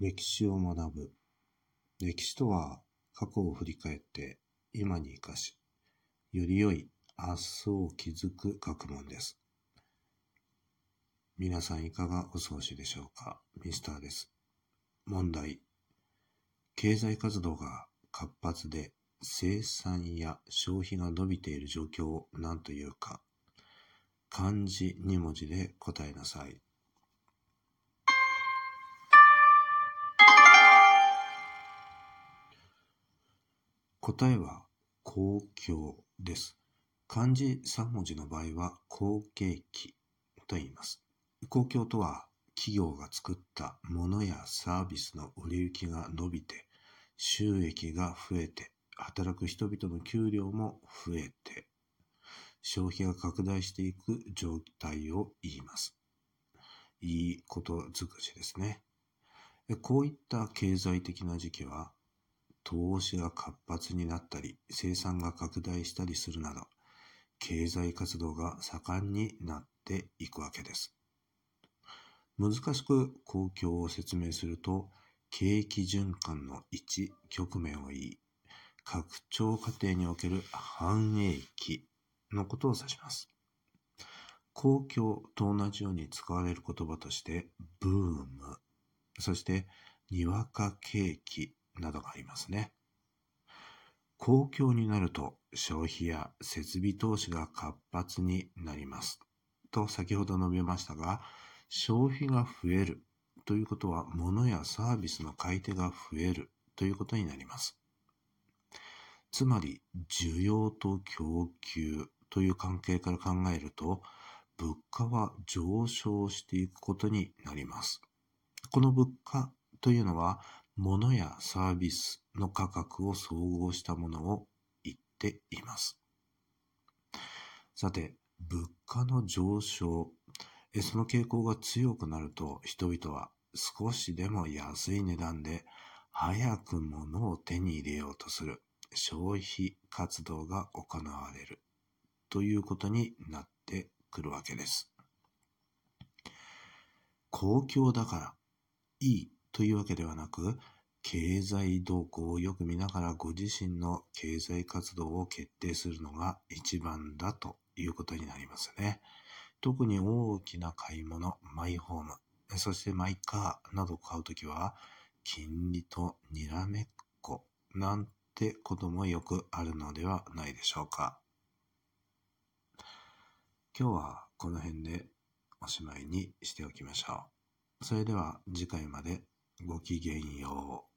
歴史を学ぶ。歴史とは過去を振り返って今に生かし、より良い明日を築く学問です。皆さんいかがお過ごしでしょうか？ミスターです。問題。経済活動が活発で生産や消費が伸びている状況を何というか、漢字2文字で答えなさい。答えは公共です。漢字3文字の場合は後継期と言います。公共とは企業が作ったものやサービスの売れ行きが伸びて収益が増えて働く人々の給料も増えて消費が拡大していく状態を言います。いいこと尽くしですね。こういった経済的な時期は投資が活発になったり、生産が拡大したりするなど、経済活動が盛んになっていくわけです。難しく公共を説明すると、景気循環の一局面を言い、拡張過程における繁栄期のことを指します。公共と同じように使われる言葉として、ブーム、そしてにわか景気などがありますね。公共になると消費や設備投資が活発になります。と先ほど述べましたが、消費が増えるということは物やサービスの買い手が増えるということになります。つまり需要と供給という関係から考えると物価は上昇していくことになります。この物価というのは物やサービスの価格を総合したものを言っています。さて、物価の上昇、その傾向が強くなると人々は少しでも安い値段で早く物を手に入れようとする消費活動が行われるということになってくるわけです。公共だからいいというわけではなく、経済動向をよく見ながらご自身の経済活動を決定するのが一番だということになりますね。特に大きな買い物、マイホーム、そしてマイカーなどを買うときは、金利とにらめっこなんてこともよくあるのではないでしょうか。今日はこの辺でおしまいにしておきましょう。それでは次回までごきげんよう。